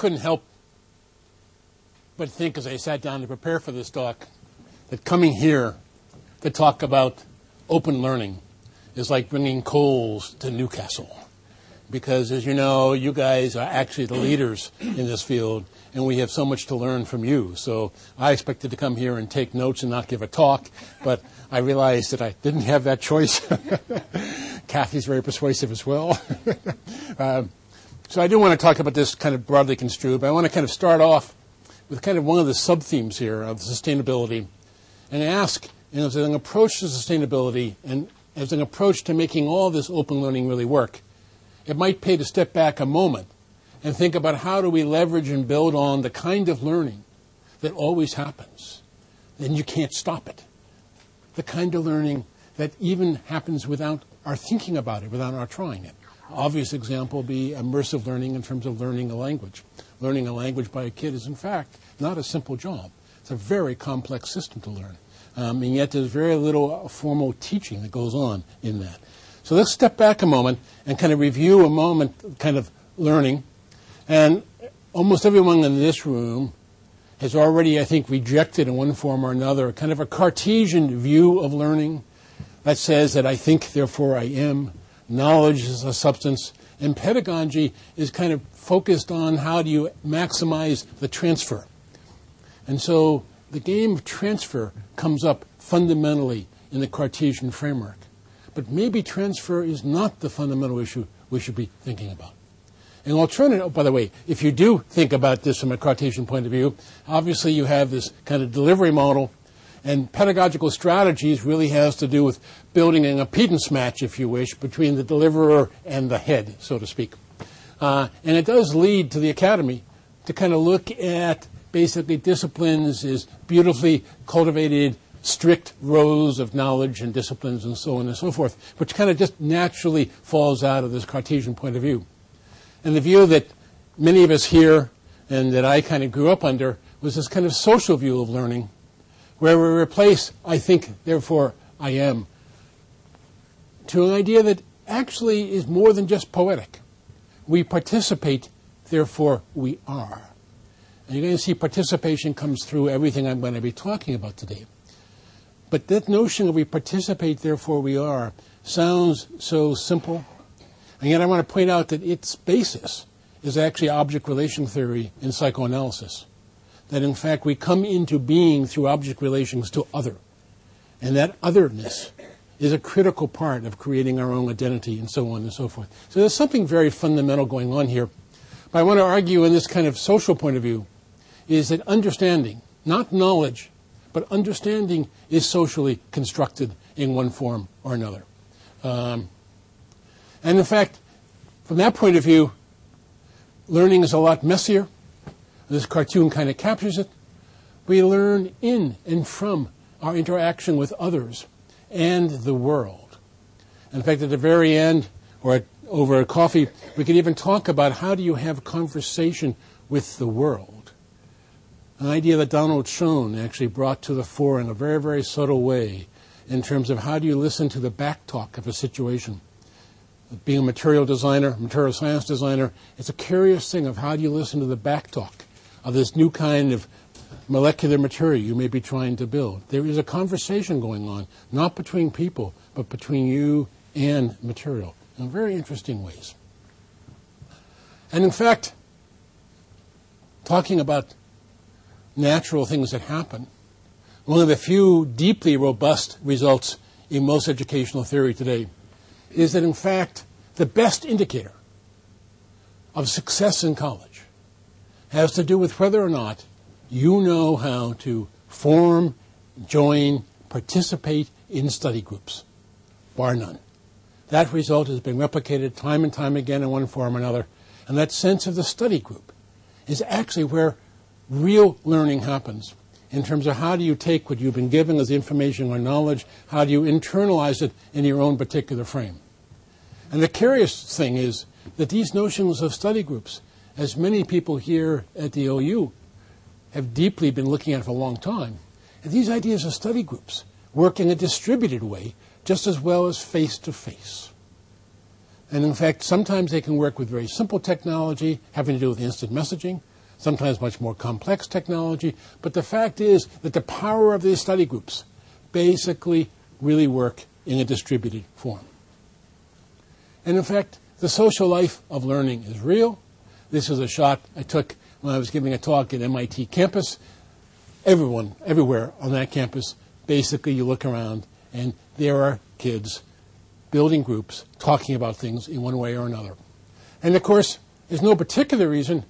couldn't help but think as I sat down to prepare for this talk that coming here to talk about open learning is like bringing coals to Newcastle. Because as you know, you guys are actually the leaders in this field, and we have so much to learn from you. So I expected to come here and take notes and not give a talk, but I realized that I didn't have that choice. Kathy's very persuasive as well. uh, so I do want to talk about this kind of broadly construed, but I want to kind of start off with kind of one of the sub themes here of sustainability and ask, you know, as an approach to sustainability and as an approach to making all this open learning really work, it might pay to step back a moment and think about how do we leverage and build on the kind of learning that always happens. Then you can't stop it. The kind of learning that even happens without our thinking about it, without our trying it. Obvious example be immersive learning in terms of learning a language learning a language by a kid is, in fact, not a simple job. It's a very complex system to learn. Um, and yet there's very little formal teaching that goes on in that. So let's step back a moment and kind of review a moment kind of learning. And almost everyone in this room has already, I think, rejected in one form or another kind of a Cartesian view of learning that says that I think, therefore I am. Knowledge is a substance. And pedagogy is kind of focused on how do you maximize the transfer. And so the game of transfer comes up fundamentally in the Cartesian framework. But maybe transfer is not the fundamental issue we should be thinking about. An alternative, oh, by the way, if you do think about this from a Cartesian point of view, obviously you have this kind of delivery model, and pedagogical strategies really has to do with building an impedance match, if you wish, between the deliverer and the head, so to speak. Uh, and it does lead to the academy to kind of look at basically disciplines as beautifully cultivated, strict rows of knowledge and disciplines and so on and so forth, which kind of just naturally falls out of this Cartesian point of view. And the view that many of us here and that I kind of grew up under was this kind of social view of learning, where we replace I think, therefore I am, to an idea that actually is more than just poetic. We participate, therefore we are. And you're going to see participation comes through everything I'm going to be talking about today. But that notion of we participate, therefore we are, sounds so simple. And yet I want to point out that its basis is actually object relation theory in psychoanalysis. That in fact we come into being through object relations to other. And that otherness is a critical part of creating our own identity and so on and so forth. So there's something very fundamental going on here. But I want to argue in this kind of social point of view is that understanding, not knowledge, but understanding is socially constructed in one form or another. Um, and in fact, from that point of view, learning is a lot messier. This cartoon kind of captures it. We learn in and from our interaction with others and the world. In fact, at the very end, or over a coffee, we can even talk about how do you have conversation with the world. An idea that Donald Schoen actually brought to the fore in a very, very subtle way in terms of how do you listen to the back talk of a situation. Being a material designer, material science designer, it's a curious thing of how do you listen to the back talk of this new kind of molecular material you may be trying to build. There is a conversation going on, not between people, but between you and material in very interesting ways. And in fact, talking about natural things that happen, one of the few deeply robust results in most educational theory today is that in fact the best indicator of success in college has to do with whether or not you know how to form, join, participate in study groups, bar none. That result has been replicated time and time again in one form or another. And that sense of the study group is actually where real learning happens in terms of how do you take what you've been given as information or knowledge, how do you internalize it in your own particular frame. And the curious thing is that these notions of study groups, as many people here at the OU have deeply been looking at for a long time. And these ideas of study groups work in a distributed way just as well as face to face. And in fact, sometimes they can work with very simple technology having to do with instant messaging. sometimes much more complex technology. But the fact is that the power of these study groups basically really work in a distributed form. And in fact, the social life of learning is real. This is a shot I took when I was giving a talk at MIT campus. Everyone, everywhere on that campus, basically you look around and there are kids building groups talking about things in one way or another. And of course, there's no particular reason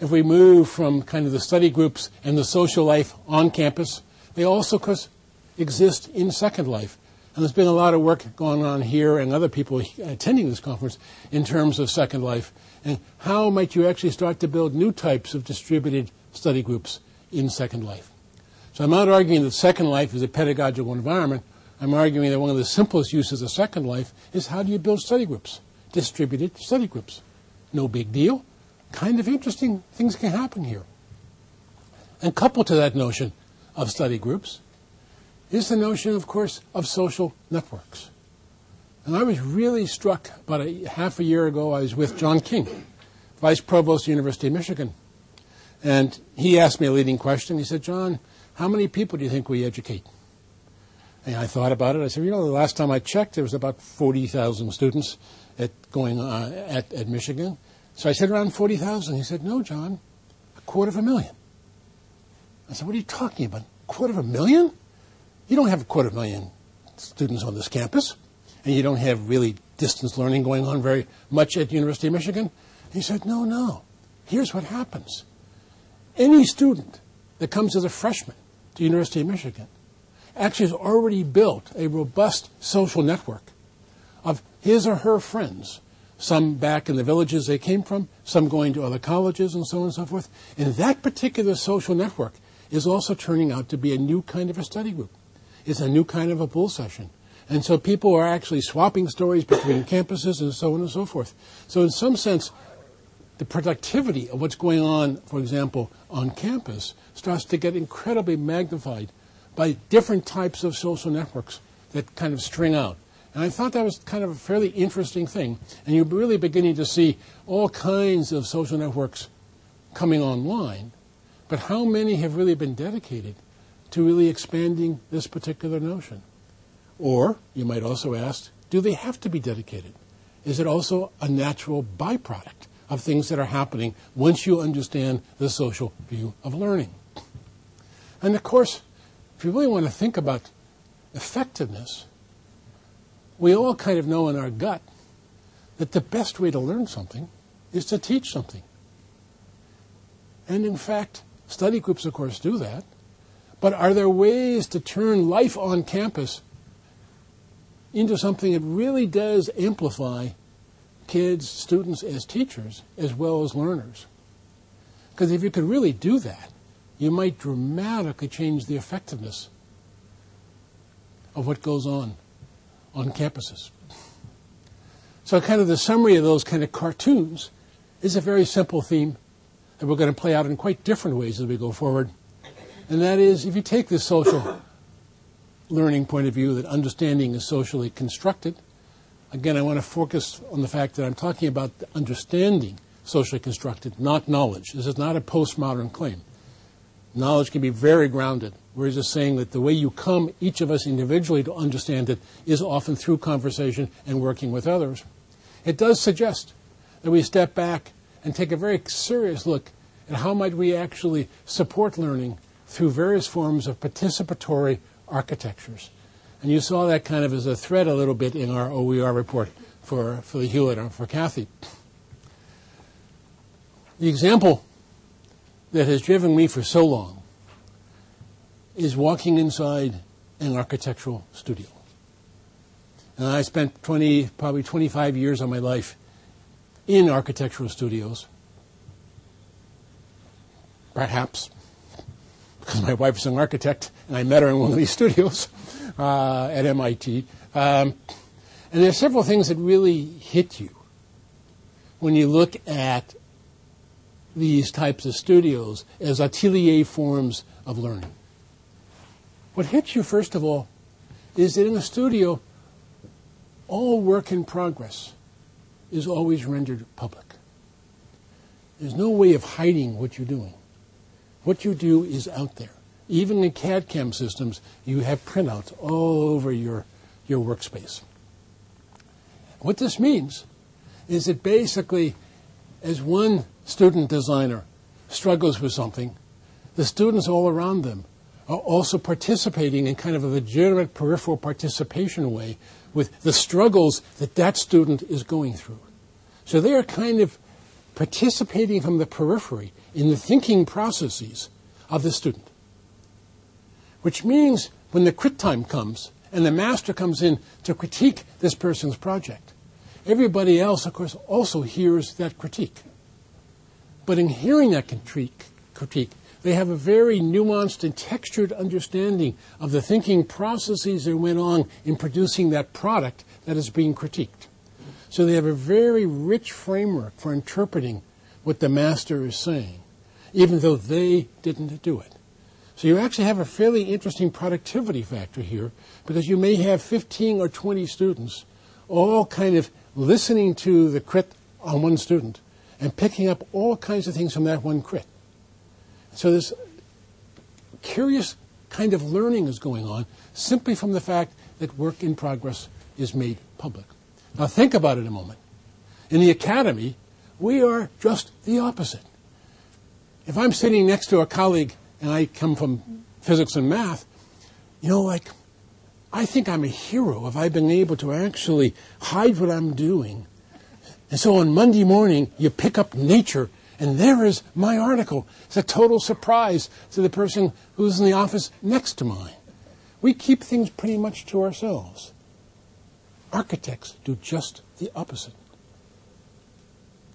if we move from kind of the study groups and the social life on campus, they also, of course, exist in Second Life. And there's been a lot of work going on here and other people attending this conference in terms of Second Life and how might you actually start to build new types of distributed study groups in Second Life. So I'm not arguing that Second Life is a pedagogical environment. I'm arguing that one of the simplest uses of Second Life is how do you build study groups, distributed study groups. No big deal. Kind of interesting things can happen here. And coupled to that notion of study groups is the notion, of course, of social networks. And I was really struck about a half a year ago. I was with John King, Vice Provost, University of Michigan. And he asked me a leading question. He said, John, how many people do you think we educate? And I thought about it. I said, you know, the last time I checked, there was about 40,000 students at going uh, at, at Michigan. So I said around 40,000. He said, no, John, a quarter of a million. I said, what are you talking about? A quarter of a million? You don't have a quarter million students on this campus, and you don't have really distance learning going on very much at the University of Michigan. He said, no, no. Here's what happens. Any student that comes as a freshman to the University of Michigan actually has already built a robust social network of his or her friends, some back in the villages they came from, some going to other colleges, and so on and so forth. And that particular social network is also turning out to be a new kind of a study group. It's a new kind of a bull session. And so people are actually swapping stories between campuses and so on and so forth. So in some sense, the productivity of what's going on, for example, on campus starts to get incredibly magnified by different types of social networks that kind of string out. And I thought that was kind of a fairly interesting thing. And you're really beginning to see all kinds of social networks coming online. But how many have really been dedicated to really expanding this particular notion? Or you might also ask, do they have to be dedicated? Is it also a natural byproduct of things that are happening once you understand the social view of learning? And of course, if you really want to think about effectiveness, we all kind of know in our gut that the best way to learn something is to teach something. And in fact, study groups, of course, do that. But are there ways to turn life on campus into something that really does amplify kids, students as teachers, as well as learners? Because if you could really do that, you might dramatically change the effectiveness of what goes on on campuses. So, kind of the summary of those kind of cartoons is a very simple theme that we're going to play out in quite different ways as we go forward. And that is, if you take this social learning point of view that understanding is socially constructed, again, I want to focus on the fact that I'm talking about understanding socially constructed, not knowledge. This is not a postmodern claim. Knowledge can be very grounded. We're just saying that the way you come, each of us individually, to understand it is often through conversation and working with others. It does suggest that we step back and take a very serious look at how might we actually support learning through various forms of participatory architectures. And you saw that kind of as a thread a little bit in our OER report for, for the Hewlett and for Kathy. The example that has driven me for so long is walking inside an architectural studio. And I spent 20, probably 25 years of my life in architectural studios. Perhaps because my wife is an architect, and I met her in one of these studios uh, at MIT. Um, and there are several things that really hit you when you look at these types of studios as atelier forms of learning. What hits you, first of all, is that in a studio, all work in progress is always rendered public. There's no way of hiding what you're doing. What you do is out there. Even in CAD CAM systems, you have printouts all over your, your workspace. What this means is that basically, as one student designer struggles with something, the students all around them are also participating in kind of a legitimate peripheral participation way with the struggles that that student is going through. So they are kind of participating from the periphery in the thinking processes of the student. Which means when the crit time comes and the master comes in to critique this person's project, everybody else, of course, also hears that critique. But in hearing that critique, they have a very nuanced and textured understanding of the thinking processes that went on in producing that product that is being critiqued. So they have a very rich framework for interpreting what the master is saying, even though they didn't do it. So you actually have a fairly interesting productivity factor here because you may have 15 or 20 students all kind of listening to the crit on one student and picking up all kinds of things from that one crit. So this curious kind of learning is going on simply from the fact that work in progress is made public. Now think about it a moment. In the academy, we are just the opposite. If I'm sitting next to a colleague and I come from physics and math, you know, like, I think I'm a hero if I've been able to actually hide what I'm doing. And so on Monday morning, you pick up nature and there is my article. It's a total surprise to the person who's in the office next to mine. We keep things pretty much to ourselves. Architects do just the opposite.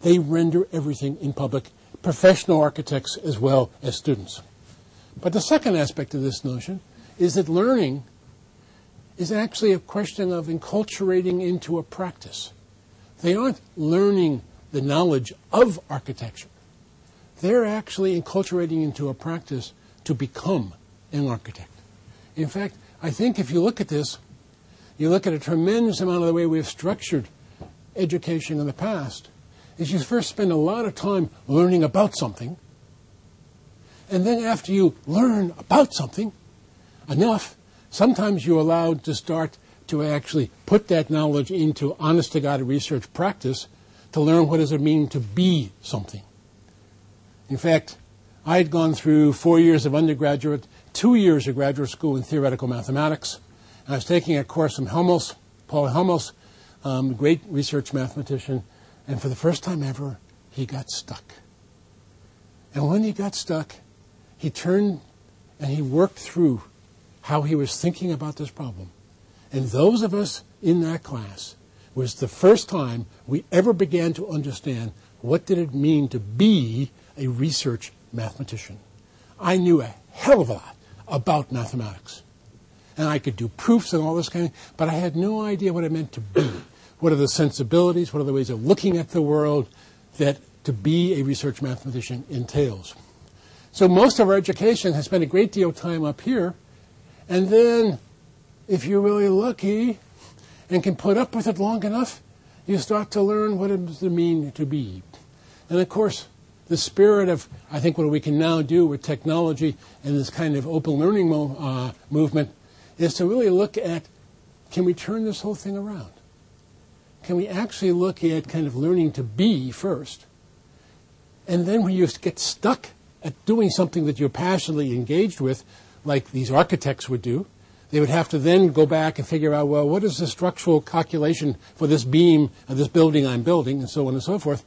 They render everything in public, professional architects as well as students. But the second aspect of this notion is that learning is actually a question of enculturating into a practice. They aren't learning the knowledge of architecture they're actually enculturating into a practice to become an architect. In fact, I think if you look at this, you look at a tremendous amount of the way we've structured education in the past, is you first spend a lot of time learning about something, and then after you learn about something enough, sometimes you're allowed to start to actually put that knowledge into honest to God research practice to learn what does it mean to be something. In fact, I had gone through four years of undergraduate, two years of graduate school in theoretical mathematics. I was taking a course from Halmos, Paul Halmos, um, great research mathematician, and for the first time ever, he got stuck. And when he got stuck, he turned and he worked through how he was thinking about this problem. And those of us in that class was the first time we ever began to understand what did it mean to be a research mathematician. I knew a hell of a lot about mathematics. And I could do proofs and all this kind of thing, but I had no idea what it meant to be. What are the sensibilities, what are the ways of looking at the world that to be a research mathematician entails. So most of our education has spent a great deal of time up here, and then if you're really lucky and can put up with it long enough, you start to learn what it means to be. And of course, the spirit of, I think, what we can now do with technology and this kind of open learning mo- uh, movement is to really look at can we turn this whole thing around? Can we actually look at kind of learning to be first? And then when you get stuck at doing something that you're passionately engaged with, like these architects would do, they would have to then go back and figure out, well, what is the structural calculation for this beam of this building I'm building, and so on and so forth.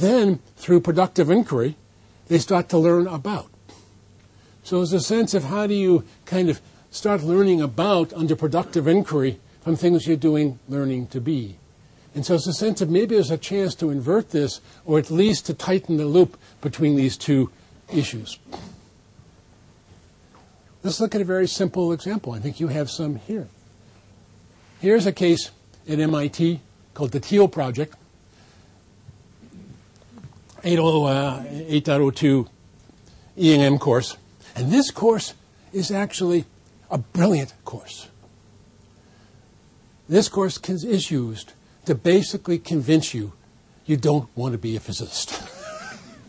Then, through productive inquiry, they start to learn about. So there's a sense of how do you kind of start learning about under productive inquiry from things you're doing learning to be. And so it's a sense of maybe there's a chance to invert this, or at least to tighten the loop between these two issues. Let's look at a very simple example. I think you have some here. Here's a case at MIT called the Teal Project. 8.02 uh, E&M course. And this course is actually a brilliant course. This course is used to basically convince you you don't want to be a physicist.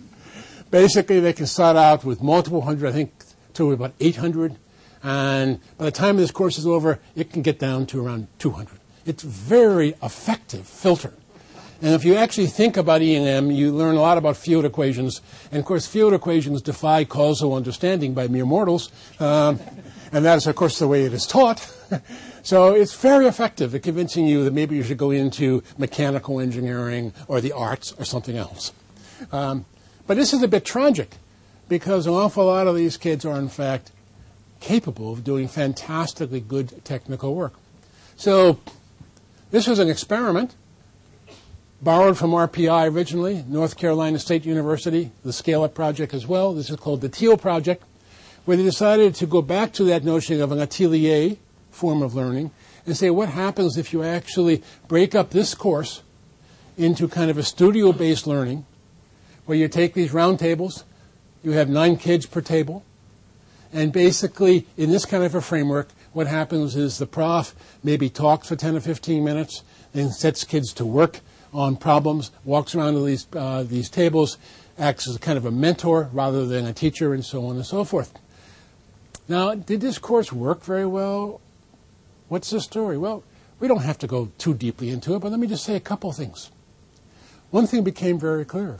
basically they can start out with multiple hundred, I think to about 800, and by the time this course is over, it can get down to around 200. It's very effective filter. And if you actually think about E&M, you learn a lot about field equations. And of course, field equations defy causal understanding by mere mortals. Um, and that is, of course, the way it is taught. so it's very effective at convincing you that maybe you should go into mechanical engineering or the arts or something else. Um, but this is a bit tragic because an awful lot of these kids are, in fact, capable of doing fantastically good technical work. So this was an experiment borrowed from RPI originally, North Carolina State University, the Scale Up Project as well. This is called the TEAL Project, where they decided to go back to that notion of an atelier form of learning and say what happens if you actually break up this course into kind of a studio based learning where you take these round tables, you have nine kids per table, and basically in this kind of a framework, what happens is the prof maybe talks for 10 or 15 minutes, then sets kids to work on problems, walks around to these, uh, these tables, acts as a kind of a mentor rather than a teacher, and so on and so forth. Now, did this course work very well? What's the story? Well, we don't have to go too deeply into it, but let me just say a couple things. One thing became very clear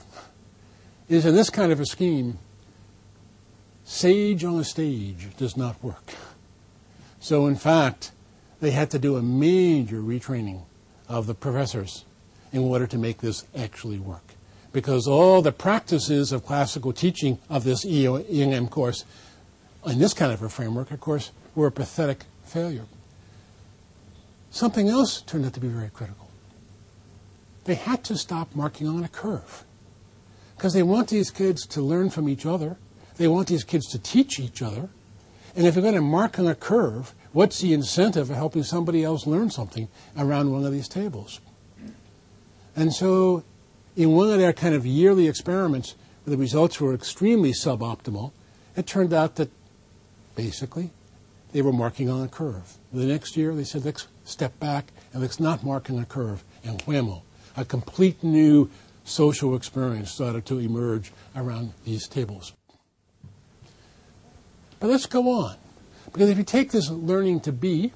is in this kind of a scheme, sage on a stage does not work. So, in fact, they had to do a major retraining of the professors in order to make this actually work. Because all the practices of classical teaching of this E&M course in this kind of a framework, of course, were a pathetic failure. Something else turned out to be very critical. They had to stop marking on a curve. Because they want these kids to learn from each other. They want these kids to teach each other. And if you're going to mark on a curve, what's the incentive of helping somebody else learn something around one of these tables? And so, in one of their kind of yearly experiments, where the results were extremely suboptimal, it turned out that basically they were marking on a curve. The next year, they said, let's step back and let's not marking a curve. And whammo, a complete new social experience started to emerge around these tables. But let's go on. Because if you take this learning to be,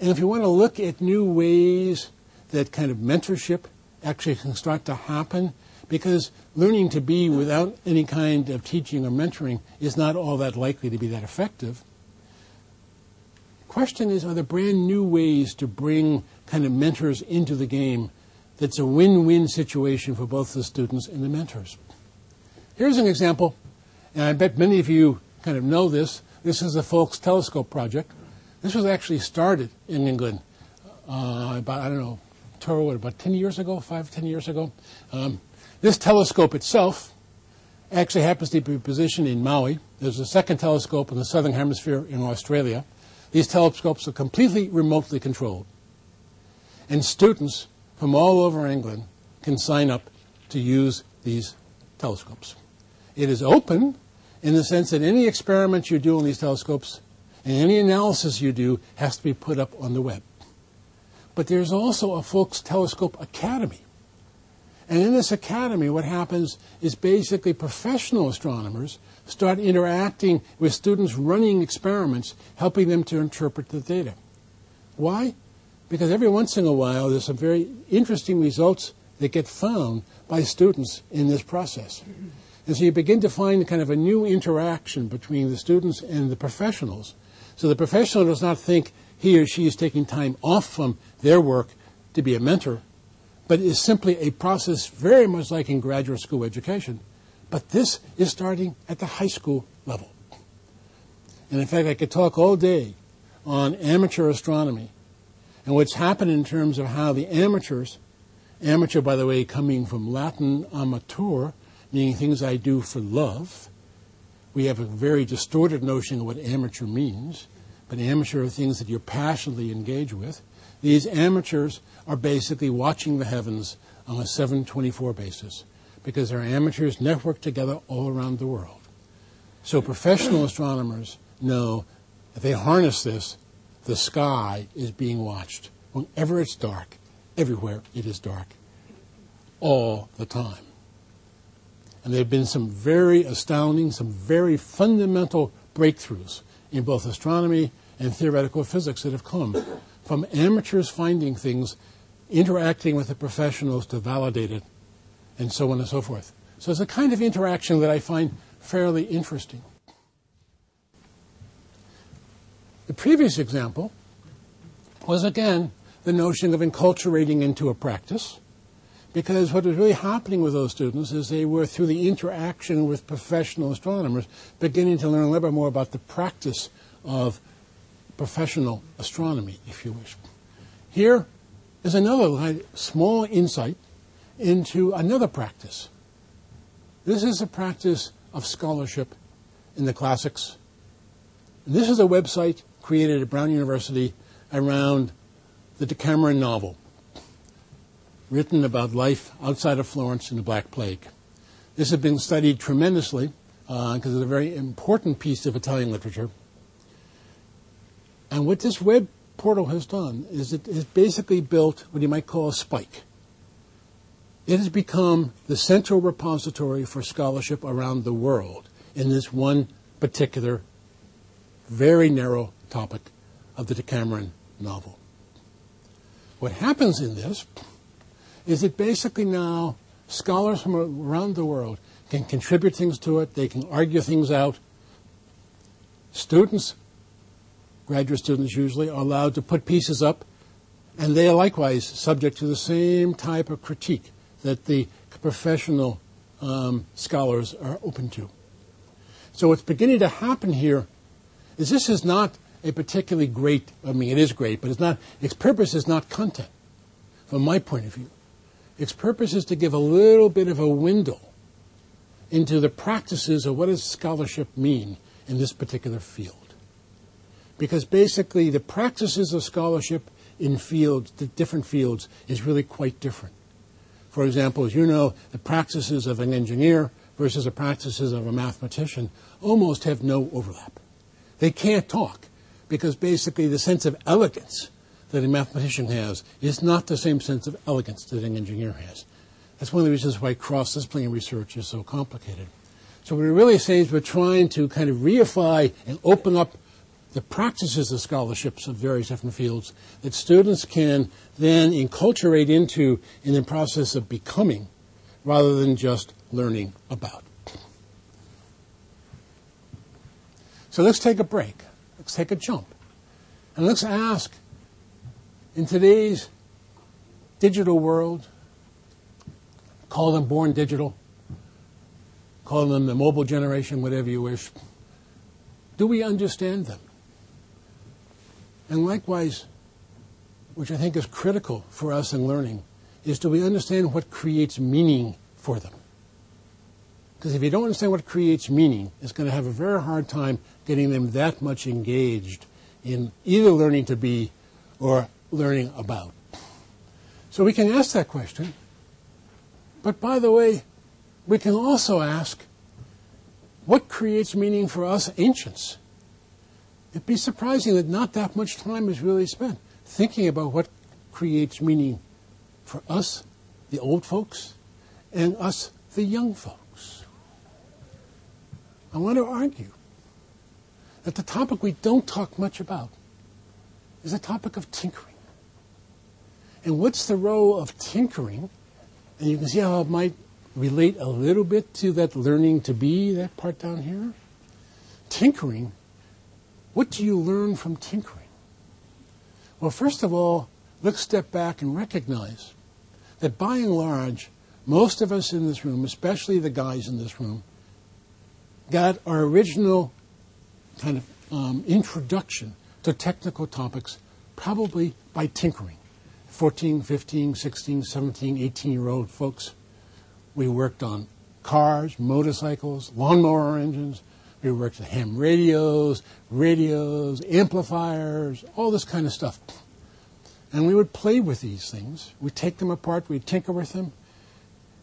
and if you want to look at new ways that kind of mentorship actually can start to happen because learning to be without any kind of teaching or mentoring is not all that likely to be that effective. Question is, are there brand new ways to bring kind of mentors into the game that's a win-win situation for both the students and the mentors? Here's an example, and I bet many of you kind of know this. This is the Faulkes Telescope Project. This was actually started in England uh, about, I don't know, what, about 10 years ago, five, 10 years ago. Um, this telescope itself actually happens to be positioned in Maui. There's a second telescope in the southern hemisphere in Australia. These telescopes are completely remotely controlled. And students from all over England can sign up to use these telescopes. It is open in the sense that any experiment you do on these telescopes and any analysis you do has to be put up on the web. But there's also a Faulkes Telescope Academy. And in this academy, what happens is basically professional astronomers start interacting with students running experiments, helping them to interpret the data. Why? Because every once in a while, there's some very interesting results that get found by students in this process. And so you begin to find kind of a new interaction between the students and the professionals. So the professional does not think he or she is taking time off from their work to be a mentor, but is simply a process very much like in graduate school education. But this is starting at the high school level. And in fact, I could talk all day on amateur astronomy and what's happened in terms of how the amateurs, amateur, by the way, coming from Latin amateur, meaning things I do for love. We have a very distorted notion of what amateur means but amateur are things that you're passionately engaged with. These amateurs are basically watching the heavens on a 724 basis because they're amateurs networked together all around the world. So professional astronomers know if they harness this, the sky is being watched. Whenever it's dark, everywhere it is dark. All the time. And there have been some very astounding, some very fundamental breakthroughs in both astronomy and theoretical physics that have come from amateurs finding things, interacting with the professionals to validate it, and so on and so forth. So it's a kind of interaction that I find fairly interesting. The previous example was again the notion of enculturating into a practice. Because what was really happening with those students is they were, through the interaction with professional astronomers, beginning to learn a little bit more about the practice of professional astronomy, if you wish. Here is another small insight into another practice. This is a practice of scholarship in the classics. This is a website created at Brown University around the Decameron novel, written about life outside of Florence in the Black Plague. This has been studied tremendously because uh, it's a very important piece of Italian literature. And what this web portal has done is it has basically built what you might call a spike. It has become the central repository for scholarship around the world in this one particular, very narrow topic of the Decameron novel. What happens in this is that basically now scholars from around the world can contribute things to it, they can argue things out. Students, graduate students usually, are allowed to put pieces up, and they are likewise subject to the same type of critique that the professional um, scholars are open to. So what's beginning to happen here is this is not a particularly great, I mean, it is great, but it's not, its purpose is not content, from my point of view. Its purpose is to give a little bit of a window into the practices of what does scholarship mean in this particular field. Because basically, the practices of scholarship in fields, the different fields, is really quite different. For example, as you know, the practices of an engineer versus the practices of a mathematician almost have no overlap. They can't talk because basically the sense of elegance that a mathematician has is not the same sense of elegance that an engineer has. That's one of the reasons why cross-disciplinary research is so complicated. So what we're really saying is we're trying to kind of reify and open up the practices of scholarships of various different fields that students can then enculturate into in the process of becoming rather than just learning about. So let's take a break. Let's take a jump. And let's ask in today's digital world, call them born digital, call them the mobile generation, whatever you wish, do we understand them? And likewise, which I think is critical for us in learning, is do we understand what creates meaning for them? Because if you don't understand what creates meaning, it's going to have a very hard time getting them that much engaged in either learning to be or learning about. So we can ask that question. But by the way, we can also ask what creates meaning for us ancients? It'd be surprising that not that much time is really spent thinking about what creates meaning for us, the old folks, and us, the young folks. I want to argue that the topic we don't talk much about is the topic of tinkering. And what's the role of tinkering? And you can see how it might relate a little bit to that learning to be, that part down here. Tinkering, what do you learn from tinkering? Well, first of all, let's step back and recognize that by and large, most of us in this room, especially the guys in this room, got our original kind of um, introduction to technical topics probably by tinkering. 14, 15, 16, 17, 18 year old folks. We worked on cars, motorcycles, lawnmower engines. We worked with ham radios, radios, amplifiers, all this kind of stuff. And we would play with these things. We'd take them apart, we'd tinker with them.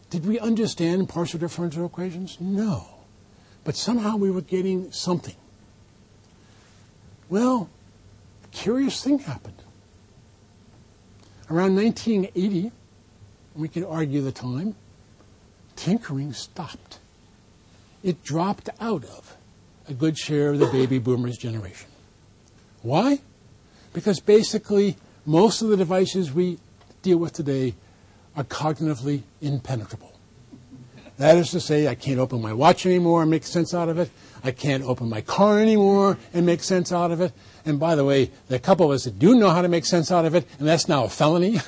Did we understand partial differential equations? No but somehow we were getting something. Well, a curious thing happened. Around 1980, we can argue the time, tinkering stopped. it dropped out of a good share of the baby boomers generation. Why? Because basically, most of the devices we deal with today are cognitively impenetrable. That is to say, I can't open my watch anymore and make sense out of it. I can't open my car anymore and make sense out of it. And by the way, a couple of us that do know how to make sense out of it, and that's now a felony.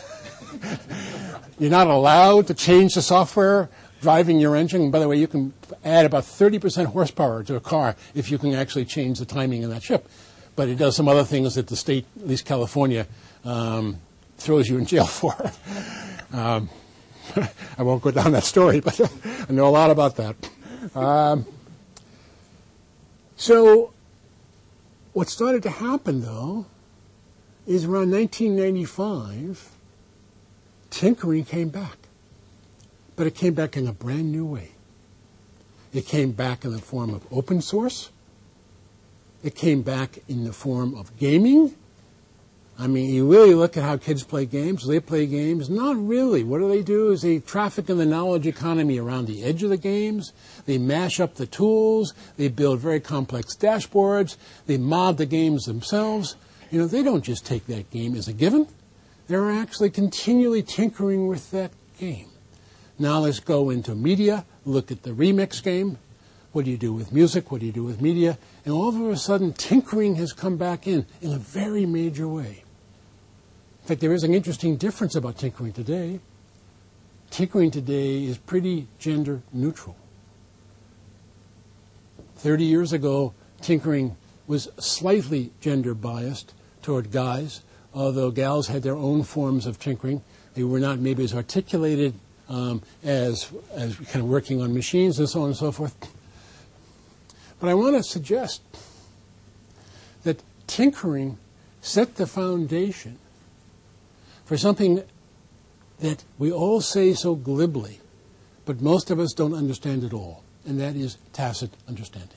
You're not allowed to change the software driving your engine. By the way, you can add about 30% horsepower to a car if you can actually change the timing in that ship. But it does some other things that the state, at least California, um, throws you in jail for. um, I won't go down that story, but I know a lot about that. Um, so, what started to happen, though, is around 1995, tinkering came back. But it came back in a brand new way. It came back in the form of open source. It came back in the form of gaming. I mean, you really look at how kids play games. They play games. Not really. What do they do is they traffic in the knowledge economy around the edge of the games. They mash up the tools. They build very complex dashboards. They mod the games themselves. You know, they don't just take that game as a given. They're actually continually tinkering with that game. Now let's go into media, look at the remix game. What do you do with music? What do you do with media? And all of a sudden, tinkering has come back in in a very major way. In fact, there is an interesting difference about tinkering today. Tinkering today is pretty gender neutral. 30 years ago, tinkering was slightly gender biased toward guys, although gals had their own forms of tinkering. They were not maybe as articulated um, as, as kind of working on machines and so on and so forth. But I want to suggest that tinkering set the foundation for something that we all say so glibly, but most of us don't understand at all, and that is tacit understanding.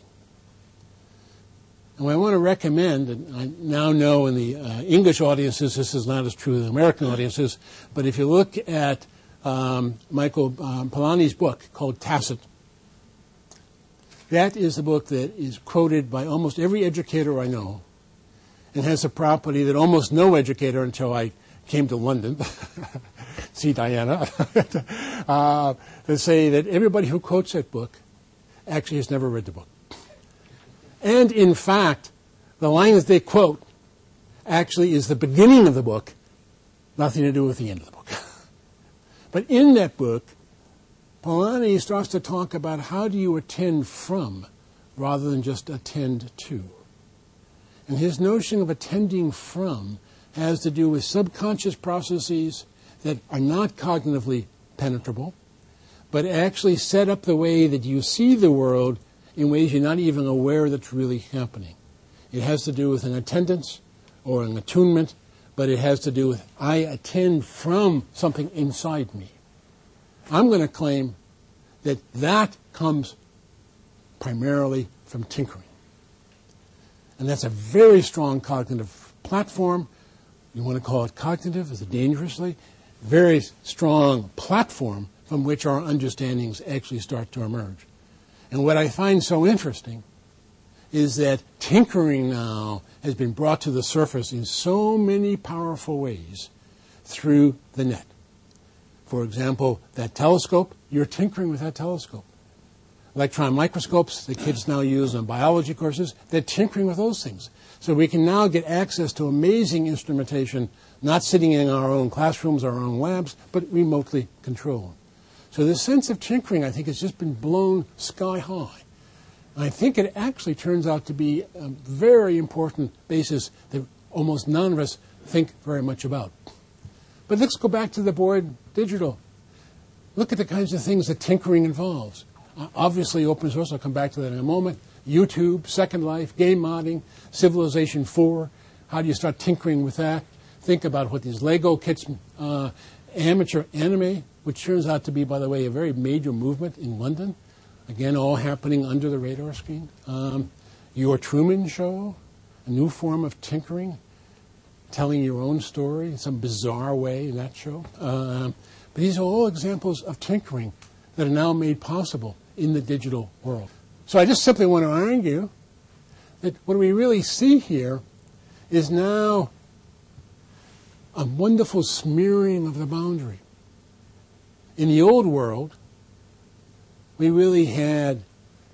And I want to recommend, and I now know in the uh, English audiences this is not as true in American audiences, but if you look at um, Michael um, Polanyi's book called Tacit that is the book that is quoted by almost every educator I know and has a property that almost no educator until I came to London, see Diana, uh, to say that everybody who quotes that book actually has never read the book. And in fact, the lines they quote actually is the beginning of the book, nothing to do with the end of the book. But in that book, Polanyi starts to talk about how do you attend from rather than just attend to. And his notion of attending from has to do with subconscious processes that are not cognitively penetrable, but actually set up the way that you see the world in ways you're not even aware that's really happening. It has to do with an attendance or an attunement, but it has to do with I attend from something inside me. I'm going to claim that that comes primarily from tinkering. And that's a very strong cognitive platform. You want to call it cognitive, is it dangerously? Very strong platform from which our understandings actually start to emerge. And what I find so interesting is that tinkering now has been brought to the surface in so many powerful ways through the net. For example, that telescope, you're tinkering with that telescope. Electron microscopes the kids now use on biology courses, they're tinkering with those things. So we can now get access to amazing instrumentation, not sitting in our own classrooms, our own labs, but remotely controlled. So this sense of tinkering, I think, has just been blown sky high. I think it actually turns out to be a very important basis that almost none of us think very much about. But let's go back to the born digital. Look at the kinds of things that tinkering involves. Obviously, open source, I'll come back to that in a moment. YouTube, Second Life, game modding, Civilization 4. How do you start tinkering with that? Think about what these Lego kits, uh, amateur anime, which turns out to be, by the way, a very major movement in London. Again, all happening under the radar screen. Um, your Truman Show, a new form of tinkering telling your own story in some bizarre way in that show. Uh, but these are all examples of tinkering that are now made possible in the digital world. So I just simply want to argue that what we really see here is now a wonderful smearing of the boundary. In the old world, we really had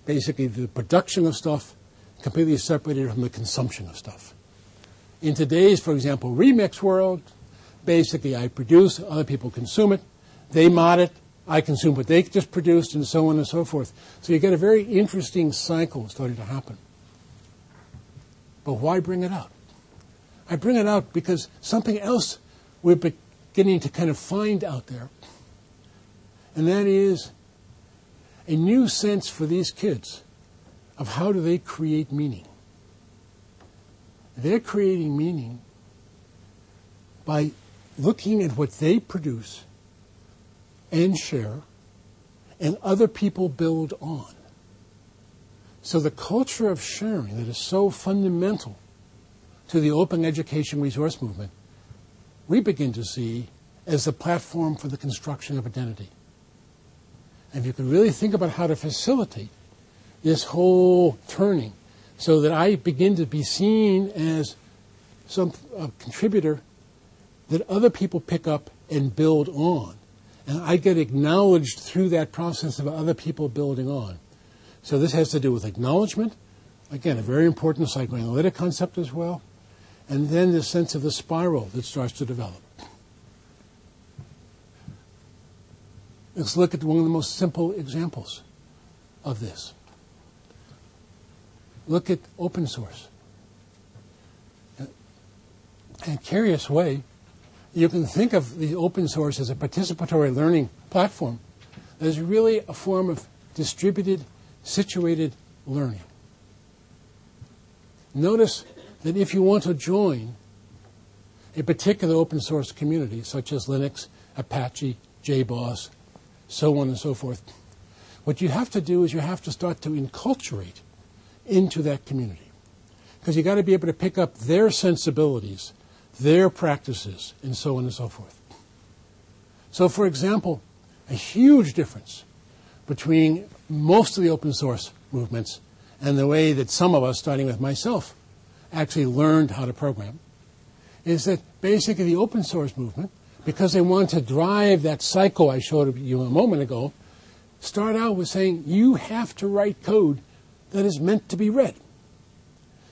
basically the production of stuff completely separated from the consumption of stuff. In today's, for example, remix world, basically I produce, other people consume it, they mod it, I consume what they just produced, and so on and so forth. So you get a very interesting cycle starting to happen. But why bring it out? I bring it out because something else we're beginning to kind of find out there, and that is a new sense for these kids of how do they create meaning. They're creating meaning by looking at what they produce and share, and other people build on. So the culture of sharing that is so fundamental to the open education resource movement, we begin to see as the platform for the construction of identity. If you can really think about how to facilitate this whole turning so that I begin to be seen as some a contributor that other people pick up and build on. And I get acknowledged through that process of other people building on. So this has to do with acknowledgement, again, a very important psychoanalytic concept as well, and then the sense of the spiral that starts to develop. Let's look at one of the most simple examples of this. Look at open source. In a curious way, you can think of the open source as a participatory learning platform that is really a form of distributed, situated learning. Notice that if you want to join a particular open source community, such as Linux, Apache, JBoss, so on and so forth, what you have to do is you have to start to enculturate into that community. Because you've got to be able to pick up their sensibilities, their practices, and so on and so forth. So, for example, a huge difference between most of the open source movements and the way that some of us, starting with myself, actually learned how to program is that basically the open source movement, because they want to drive that cycle I showed you a moment ago, start out with saying you have to write code that is meant to be read.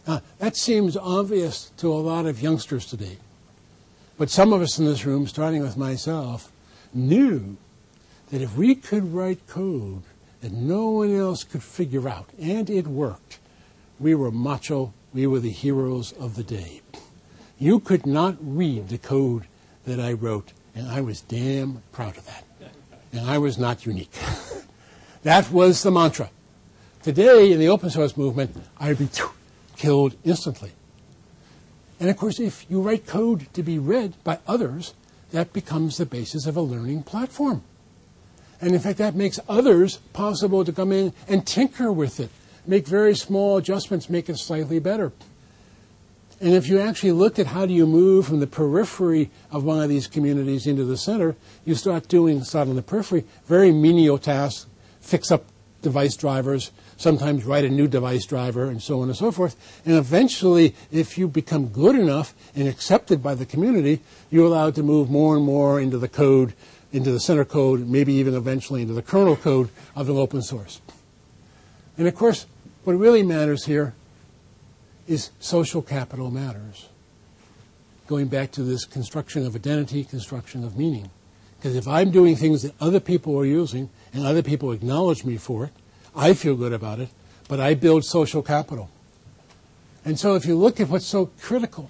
Now, that seems obvious to a lot of youngsters today. But some of us in this room, starting with myself, knew that if we could write code that no one else could figure out, and it worked, we were macho, we were the heroes of the day. You could not read the code that I wrote, and I was damn proud of that. And I was not unique. that was the mantra. Today, in the open source movement, I'd be killed instantly. And of course, if you write code to be read by others, that becomes the basis of a learning platform. And in fact, that makes others possible to come in and tinker with it, make very small adjustments, make it slightly better. And if you actually look at how do you move from the periphery of one of these communities into the center, you start doing, start on the periphery, very menial tasks, fix up device drivers, sometimes write a new device driver, and so on and so forth. And eventually, if you become good enough and accepted by the community, you're allowed to move more and more into the code, into the center code, maybe even eventually into the kernel code of the open source. And of course, what really matters here is social capital matters. Going back to this construction of identity, construction of meaning. Because if I'm doing things that other people are using and other people acknowledge me for it, I feel good about it, but I build social capital. And so if you look at what's so critical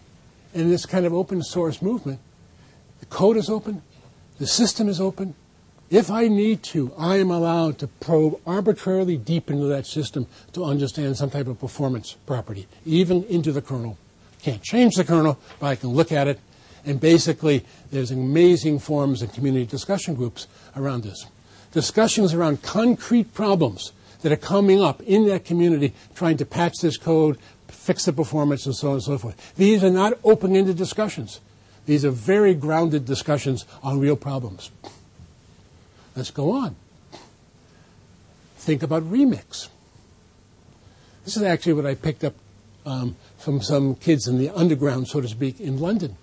in this kind of open source movement, the code is open, the system is open. If I need to, I am allowed to probe arbitrarily deep into that system to understand some type of performance property, even into the kernel. Can't change the kernel, but I can look at it. And basically, there's amazing forums and community discussion groups around this. Discussions around concrete problems that are coming up in that community trying to patch this code, fix the performance, and so on and so forth. These are not open ended discussions. These are very grounded discussions on real problems. Let's go on. Think about remix. This is actually what I picked up um, from some kids in the underground, so to speak, in London.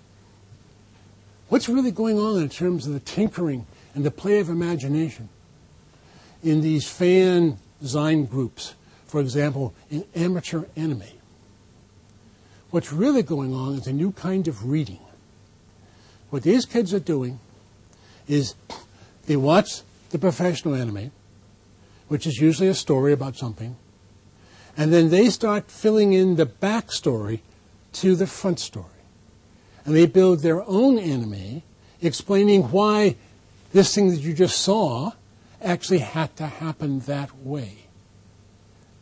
What's really going on in terms of the tinkering and the play of imagination in these fan design groups, for example, in amateur anime? What's really going on is a new kind of reading. What these kids are doing is they watch the professional anime, which is usually a story about something, and then they start filling in the backstory to the front story. And they build their own anime explaining why this thing that you just saw actually had to happen that way.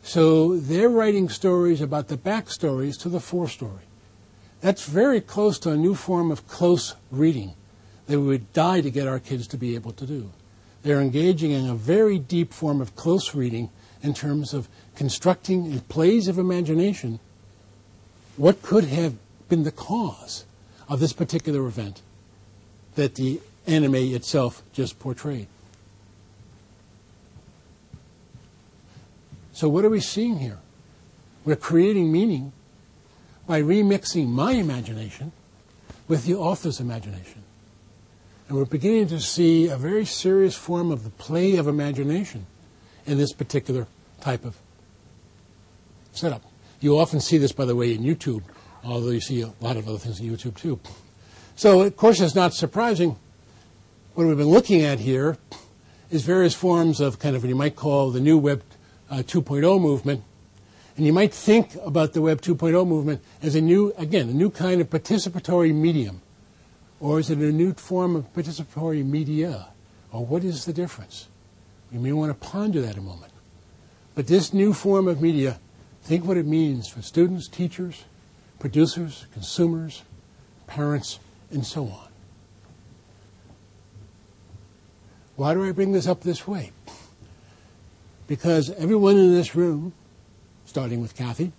So they're writing stories about the backstories to the forestory. That's very close to a new form of close reading that we would die to get our kids to be able to do. They're engaging in a very deep form of close reading in terms of constructing in plays of imagination what could have been the cause of this particular event that the anime itself just portrayed. So, what are we seeing here? We're creating meaning by remixing my imagination with the author's imagination. And we're beginning to see a very serious form of the play of imagination in this particular type of setup. You often see this, by the way, in YouTube, although you see a lot of other things in YouTube too. So, of course, it's not surprising. What we've been looking at here is various forms of kind of what you might call the new Web uh, 2.0 movement. And you might think about the Web 2.0 movement as a new, again, a new kind of participatory medium. Or is it a new form of participatory media? Or what is the difference? We may want to ponder that a moment. But this new form of media, think what it means for students, teachers, producers, consumers, parents, and so on. Why do I bring this up this way? Because everyone in this room, starting with Kathy,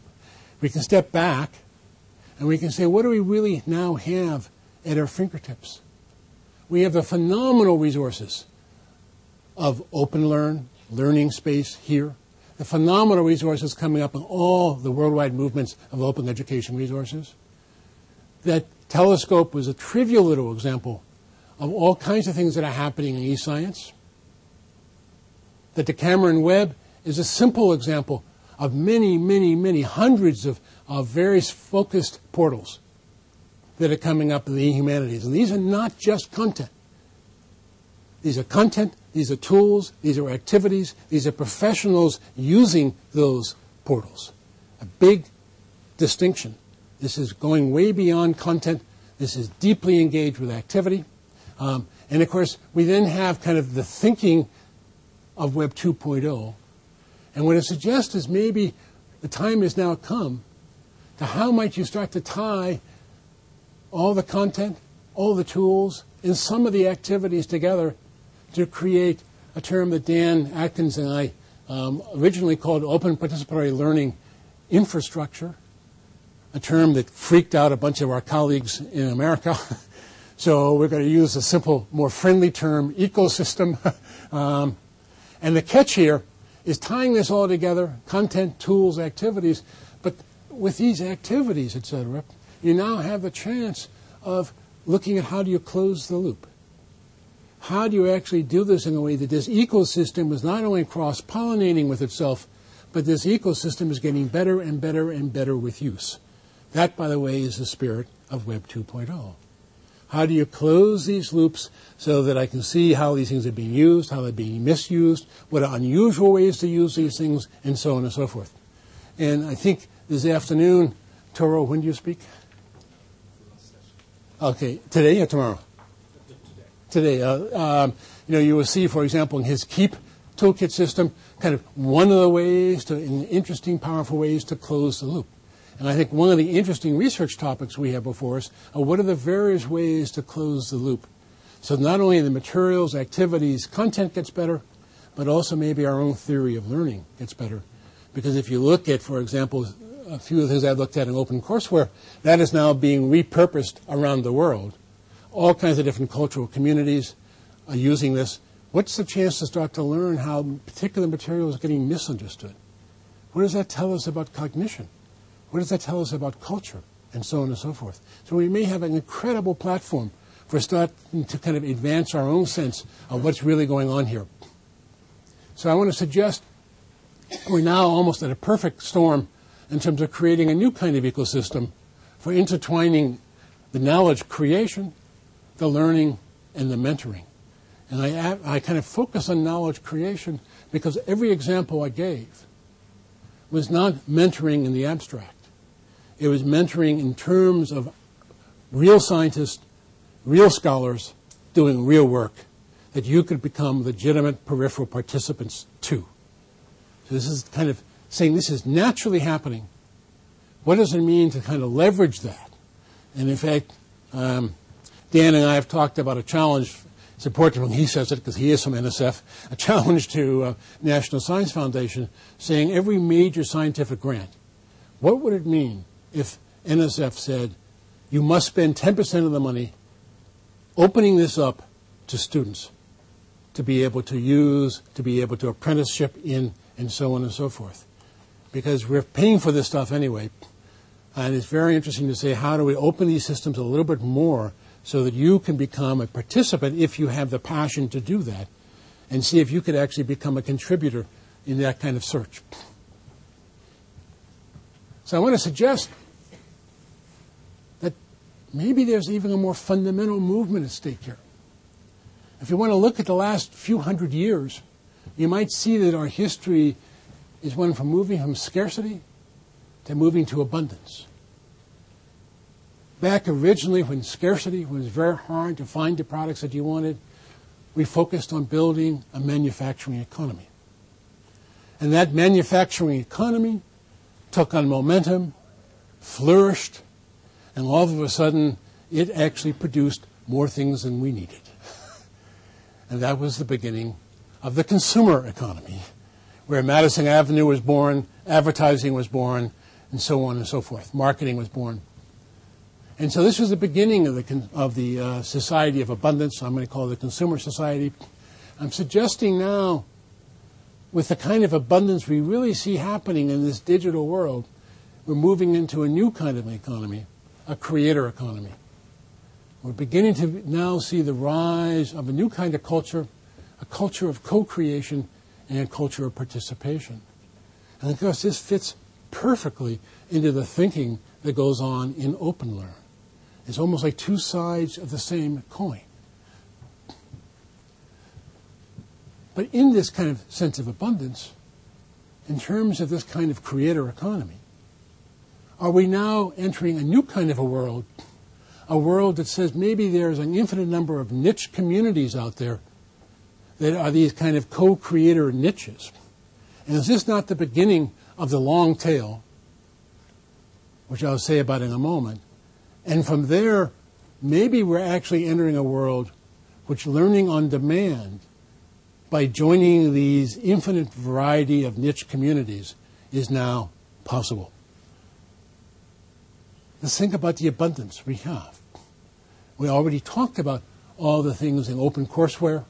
we can step back and we can say, what do we really now have at our fingertips? We have the phenomenal resources of Open Learn, learning space here, the phenomenal resources coming up in all the worldwide movements of open education resources. That telescope was a trivial little example of all kinds of things that are happening in e-science. That the Decameron Web is a simple example of many, many, many hundreds of, of various focused portals that are coming up in the humanities. And these are not just content. These are content, these are tools, these are activities, these are professionals using those portals. A big distinction. This is going way beyond content. This is deeply engaged with activity. Um, and of course, we then have kind of the thinking of Web 2.0. And what it suggests is maybe the time has now come to how might you start to tie all the content, all the tools, and some of the activities together to create a term that Dan Atkins and I um, originally called open participatory learning infrastructure, a term that freaked out a bunch of our colleagues in America. so we're going to use a simple, more friendly term, ecosystem. um, and the catch here is tying this all together, content, tools, activities, but with these activities, etc., you now have the chance of looking at how do you close the loop. How do you actually do this in a way that this ecosystem is not only cross pollinating with itself, but this ecosystem is getting better and better and better with use? That, by the way, is the spirit of Web 2.0. How do you close these loops so that I can see how these things are being used, how they're being misused, what are unusual ways to use these things, and so on and so forth. And I think this afternoon, Toru, when do you speak? Okay, today or tomorrow? Today. Uh, um, you know, you will see, for example, in his Keep toolkit system, kind of one of the ways to, in interesting, powerful ways to close the loop. And I think one of the interesting research topics we have before us are what are the various ways to close the loop. So not only the materials, activities, content gets better, but also maybe our own theory of learning gets better. Because if you look at, for example, a few of the things I've looked at in OpenCourseware, that is now being repurposed around the world. All kinds of different cultural communities are using this. What's the chance to start to learn how particular material is getting misunderstood? What does that tell us about cognition? What does that tell us about culture? And so on and so forth. So we may have an incredible platform for starting to kind of advance our own sense of what's really going on here. So I want to suggest we're now almost at a perfect storm in terms of creating a new kind of ecosystem for intertwining the knowledge creation, the learning, and the mentoring. And I, I kind of focus on knowledge creation because every example I gave was not mentoring in the abstract. It was mentoring in terms of real scientists, real scholars doing real work that you could become legitimate peripheral participants to. So this is kind of saying this is naturally happening. What does it mean to kind of leverage that? And in fact, um, Dan and I have talked about a challenge. It's important when he says it because he is from NSF. A challenge to uh, National Science Foundation saying every major scientific grant. What would it mean if NSF said you must spend 10% of the money opening this up to students to be able to use, to be able to apprenticeship in and so on and so forth. Because we're paying for this stuff anyway. And it's very interesting to say how do we open these systems a little bit more so that you can become a participant if you have the passion to do that and see if you could actually become a contributor in that kind of search. So I want to suggest that maybe there's even a more fundamental movement at stake here. If you want to look at the last few hundred years, you might see that our history is one from moving from scarcity to moving to abundance. Back originally, when scarcity was very hard to find the products that you wanted, we focused on building a manufacturing economy. And that manufacturing economy took on momentum, flourished, and all of a sudden, it actually produced more things than we needed. and that was the beginning of the consumer economy, where Madison Avenue was born, advertising was born, and so on and so forth. Marketing was born. And so this was the beginning of the, of the uh, society of abundance. I'm going to call it the consumer society. I'm suggesting now, with the kind of abundance we really see happening in this digital world, we're moving into a new kind of economy, a creator economy. We're beginning to now see the rise of a new kind of culture a culture of co creation and a culture of participation. And of course, this fits perfectly into the thinking that goes on in OpenLearn. It's almost like two sides of the same coin. But in this kind of sense of abundance, in terms of this kind of creator economy, are we now entering a new kind of a world? A world that says maybe there's an infinite number of niche communities out there that are these kind of co-creator niches. And is this not the beginning of the long tail, which I'll say about in a moment? And from there, maybe we're actually entering a world which learning on demand by joining these infinite variety of niche communities is now possible. Let's think about the abundance we have. We already talked about all the things in open courseware,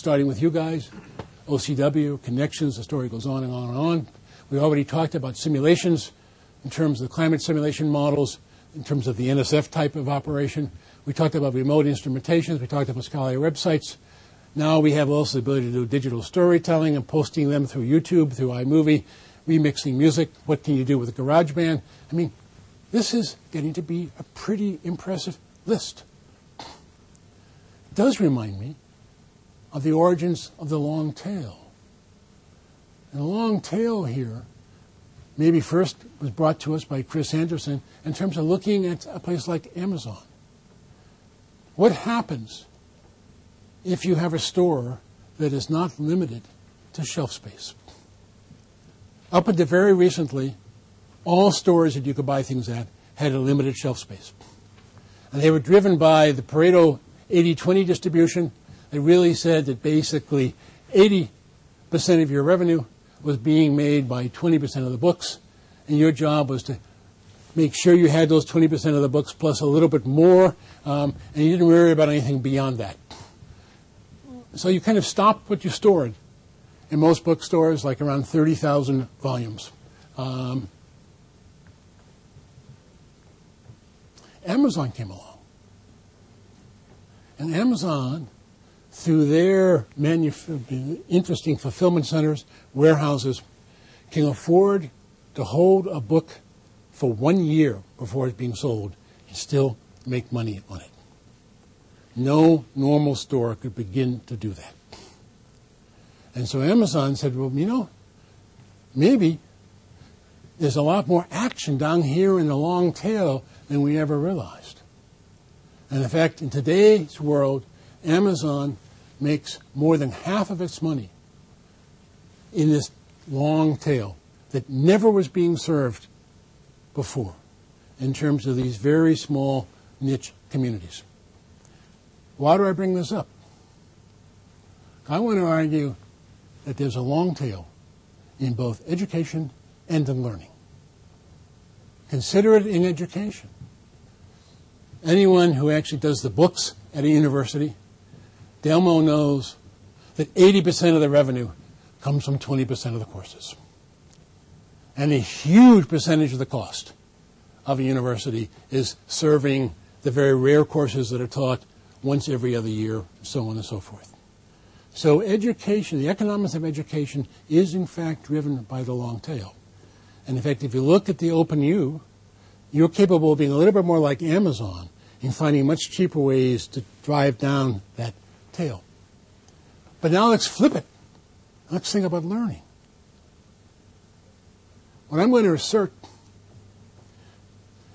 starting with you guys, OCW, connections, the story goes on and on and on. We already talked about simulations in terms of the climate simulation models, in terms of the NSF type of operation. We talked about remote instrumentations. We talked about scholarly websites. Now we have also the ability to do digital storytelling and posting them through YouTube, through iMovie, remixing music. What can you do with GarageBand? I mean, this is getting to be a pretty impressive list. It does remind me of the origins of the long tail. And the long tail here maybe first was brought to us by Chris Anderson in terms of looking at a place like Amazon. What happens if you have a store that is not limited to shelf space? Up until very recently, all stores that you could buy things at had a limited shelf space. And they were driven by the Pareto 80 20 distribution they really said that basically 80% of your revenue was being made by 20% of the books, and your job was to make sure you had those 20% of the books plus a little bit more, um, and you didn't worry about anything beyond that. So you kind of stopped what you stored, in most bookstores, like around 30,000 volumes. Um, Amazon came along. And Amazon, through their manuf- interesting fulfillment centers, warehouses, can afford to hold a book for one year before it's being sold and still make money on it. No normal store could begin to do that. And so Amazon said, well, you know, maybe there's a lot more action down here in the long tail than we ever realized. And in fact, in today's world, Amazon makes more than half of its money in this long tail that never was being served before in terms of these very small niche communities. Why do I bring this up? I want to argue that there's a long tail in both education and in learning. Consider it in education. Anyone who actually does the books at a university, Delmo knows that 80% of the revenue comes from 20% of the courses. And a huge percentage of the cost of a university is serving the very rare courses that are taught once every other year, so on and so forth. So education, the economics of education is in fact driven by the long tail. And in fact, if you look at the Open U, you're capable of being a little bit more like Amazon in finding much cheaper ways to drive down that tail. But now let's flip it. Let's think about learning. What I'm going to assert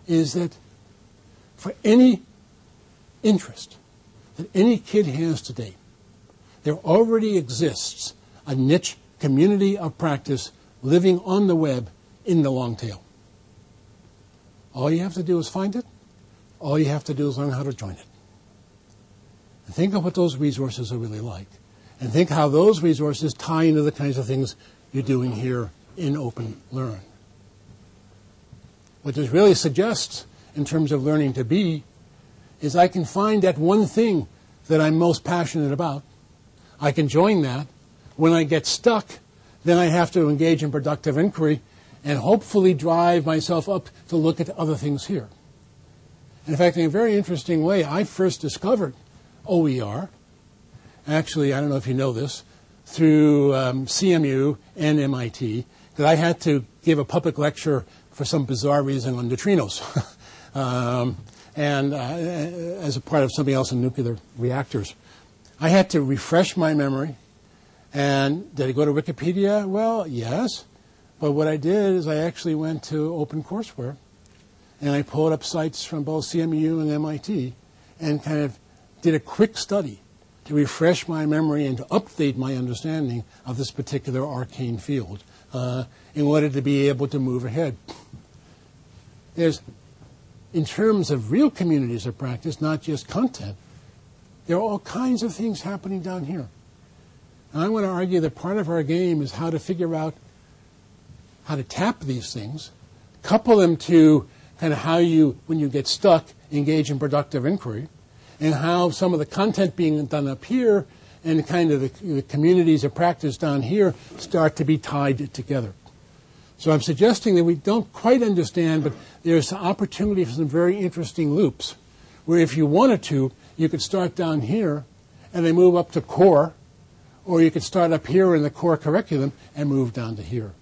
is that for any interest that any kid has today, there already exists a niche community of practice living on the web in the long tail. All you have to do is find it. All you have to do is learn how to join it. And think of what those resources are really like. And think how those resources tie into the kinds of things you're doing here in Open Learn. What this really suggests in terms of learning to be is I can find that one thing that I'm most passionate about. I can join that. When I get stuck, then I have to engage in productive inquiry and hopefully drive myself up to look at other things here. In fact, in a very interesting way, I first discovered OER. Actually, I don't know if you know this, through um, CMU and MIT, that I had to give a public lecture for some bizarre reason on neutrinos. um, and uh, as a part of something else in nuclear reactors. I had to refresh my memory. And did I go to Wikipedia? Well, yes. But what I did is I actually went to OpenCourseWare and I pulled up sites from both CMU and MIT and kind of did a quick study to refresh my memory and to update my understanding of this particular arcane field uh, in order to be able to move ahead. There's in terms of real communities of practice, not just content, there are all kinds of things happening down here. And I want to argue that part of our game is how to figure out how to tap these things, couple them to kind of how you, when you get stuck, engage in productive inquiry, and how some of the content being done up here and kind of the, the communities of practice down here start to be tied together. So I'm suggesting that we don't quite understand, but there's opportunity for some very interesting loops where if you wanted to, you could start down here and then move up to core, or you could start up here in the core curriculum and move down to here.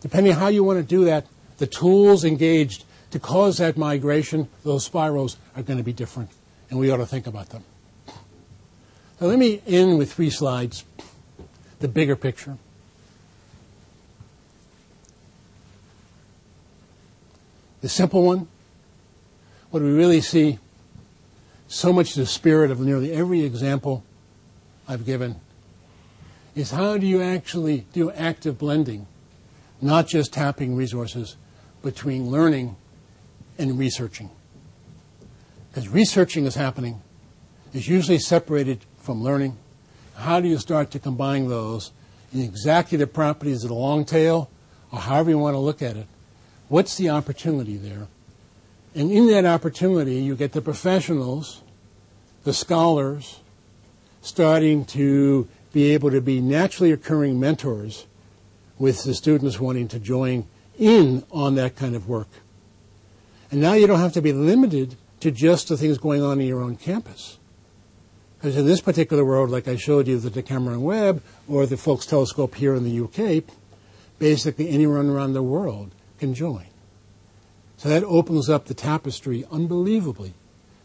Depending on how you want to do that, the tools engaged to cause that migration, those spirals, are going to be different, and we ought to think about them. Now, let me end with three slides the bigger picture. The simple one, what we really see, so much the spirit of nearly every example I've given, is how do you actually do active blending, not just tapping resources between learning and researching. Because researching is happening, is usually separated from learning. How do you start to combine those in exactly the properties of the long tail, or however you want to look at it, What's the opportunity there? And in that opportunity, you get the professionals, the scholars, starting to be able to be naturally occurring mentors with the students wanting to join in on that kind of work. And now you don't have to be limited to just the things going on in your own campus. Because in this particular world, like I showed you, the Decameron Web or the Faulkes Telescope here in the UK, basically anyone around the world can join. So that opens up the tapestry unbelievably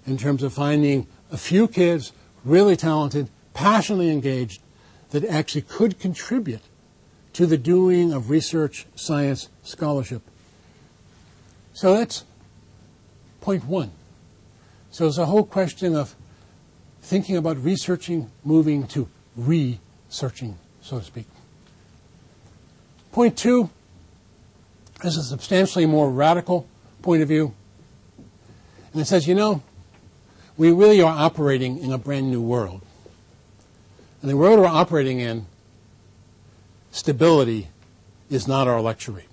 in terms of finding a few kids, really talented, passionately engaged, that actually could contribute to the doing of research, science, scholarship. So that's point one. So it's a whole question of thinking about researching, moving to researching, so to speak. Point two is a substantially more radical point of view. And it says, you know, we really are operating in a brand new world. And the world we're operating in, stability is not our luxury.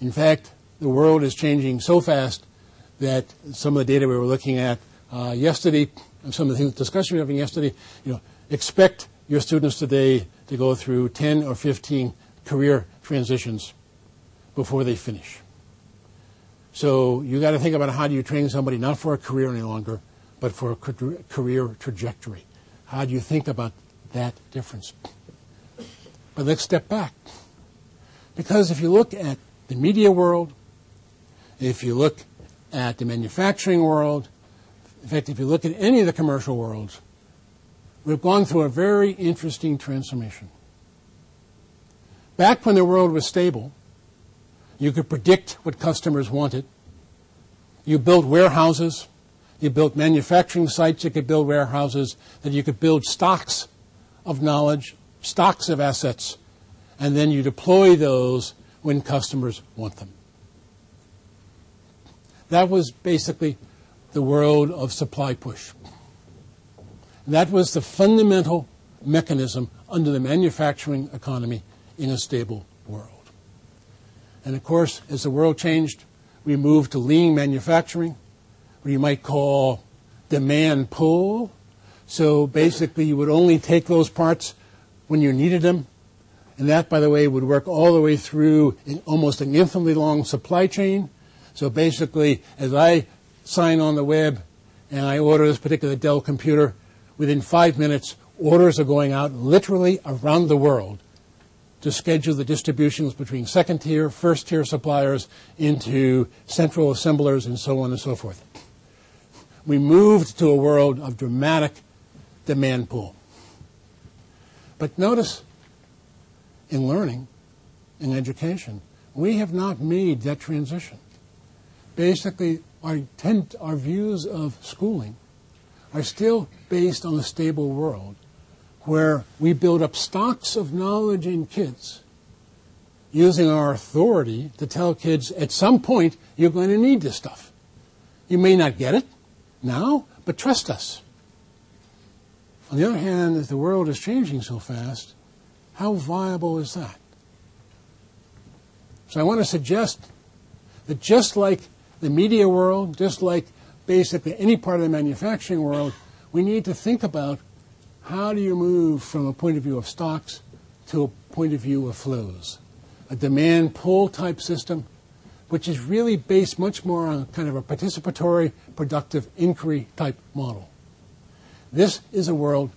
In fact, the world is changing so fast that some of the data we were looking at uh, yesterday, some of the discussion we were having yesterday, you know, expect your students today to go through 10 or 15 career transitions before they finish. So you got to think about how do you train somebody not for a career any longer, but for a career trajectory. How do you think about that difference? But let's step back. Because if you look at the media world, if you look at the manufacturing world, in fact, if you look at any of the commercial worlds, we've gone through a very interesting transformation. Back when the world was stable, you could predict what customers wanted. You built warehouses. You built manufacturing sites. You could build warehouses. That you could build stocks of knowledge, stocks of assets, and then you deploy those when customers want them. That was basically the world of supply push. That was the fundamental mechanism under the manufacturing economy in a stable world. And of course, as the world changed, we moved to lean manufacturing, what you might call demand pull. So basically, you would only take those parts when you needed them. And that, by the way, would work all the way through almost an infinitely long supply chain. So basically, as I sign on the web and I order this particular Dell computer, within five minutes, orders are going out literally around the world to schedule the distributions between second tier, first tier suppliers into central assemblers and so on and so forth. We moved to a world of dramatic demand pull. But notice in learning, in education, we have not made that transition. Basically, our, our views of schooling are still based on a stable world where we build up stocks of knowledge in kids using our authority to tell kids at some point you're going to need this stuff. You may not get it now, but trust us. On the other hand, if the world is changing so fast, how viable is that? So I want to suggest that just like the media world, just like basically any part of the manufacturing world, we need to think about how do you move from a point of view of stocks to a point of view of flows? A demand pull type system, which is really based much more on kind of a participatory, productive inquiry type model. This is a world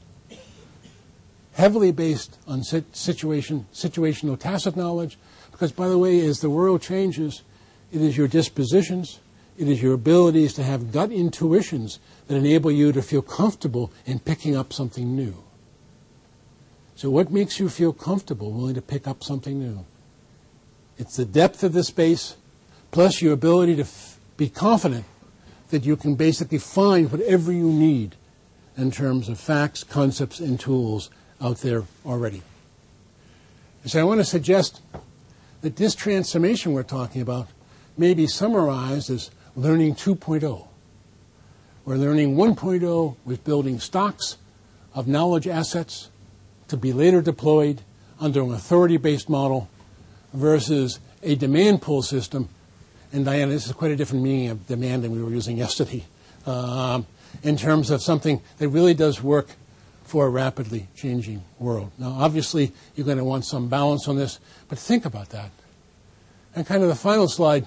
heavily based on situation, situational tacit knowledge, because by the way, as the world changes, it is your dispositions, it is your abilities to have gut intuitions that enable you to feel comfortable in picking up something new. So, what makes you feel comfortable, willing to pick up something new? It's the depth of the space, plus your ability to f- be confident that you can basically find whatever you need in terms of facts, concepts, and tools out there already. And So, I want to suggest that this transformation we're talking about may be summarized as learning 2.0. We're learning 1.0 with building stocks of knowledge assets to be later deployed under an authority based model versus a demand pull system. And Diana, this is quite a different meaning of demand than we were using yesterday. Um, in terms of something that really does work for a rapidly changing world. Now, obviously, you're going to want some balance on this, but think about that. And kind of the final slide.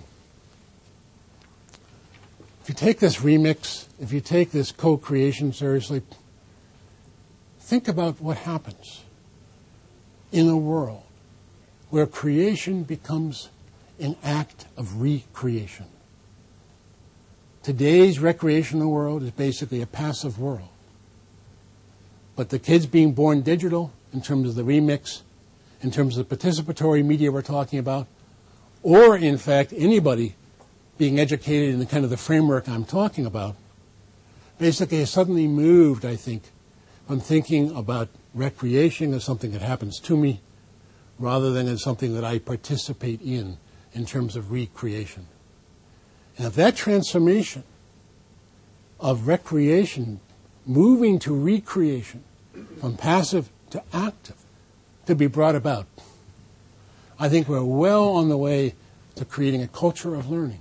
If you take this remix, if you take this co creation seriously, think about what happens in a world where creation becomes an act of recreation. Today's recreational world is basically a passive world. But the kids being born digital, in terms of the remix, in terms of the participatory media we're talking about, or in fact anybody being educated in the kind of the framework I'm talking about, basically has suddenly moved, I think, from thinking about recreation as something that happens to me rather than as something that I participate in in terms of recreation. And if that transformation of recreation moving to recreation from passive to active to be brought about, I think we're well on the way to creating a culture of learning.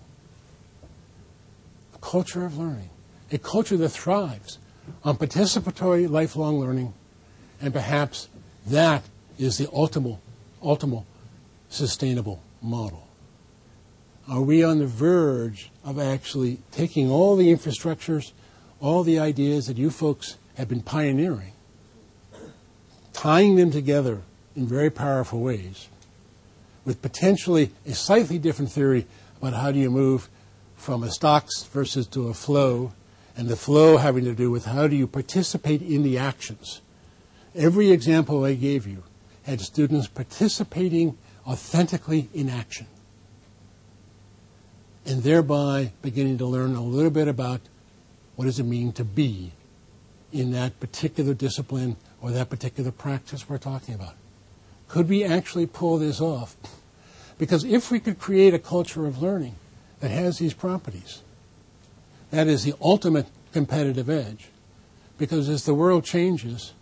Culture of learning. A culture that thrives on participatory lifelong learning, and perhaps that is the ultimate, ultimate sustainable model. Are we on the verge of actually taking all the infrastructures, all the ideas that you folks have been pioneering, tying them together in very powerful ways, with potentially a slightly different theory about how do you move from a stocks versus to a flow, and the flow having to do with how do you participate in the actions. Every example I gave you had students participating authentically in action, and thereby beginning to learn a little bit about what does it mean to be in that particular discipline or that particular practice we're talking about. Could we actually pull this off? Because if we could create a culture of learning that has these properties, that is the ultimate competitive edge. Because as the world changes,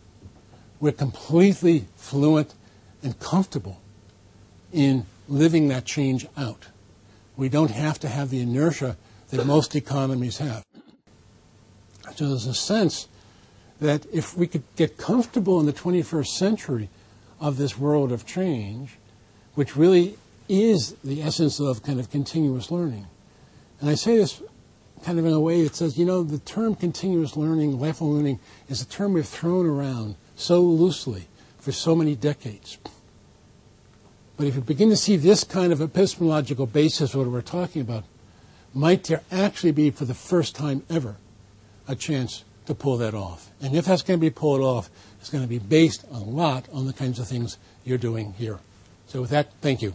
we're completely fluent and comfortable in living that change out. We don't have to have the inertia that most economies have. So there's a sense that if we could get comfortable in the 21st century of this world of change, which really is the essence of kind of continuous learning. And I say this kind of in a way that says, you know, the term continuous learning, lifelong learning, is a term we've thrown around so loosely for so many decades. But if you begin to see this kind of epistemological basis of what we're talking about, might there actually be, for the first time ever, a chance to pull that off? And if that's going to be pulled off, it's going to be based a lot on the kinds of things you're doing here. So with that, thank you.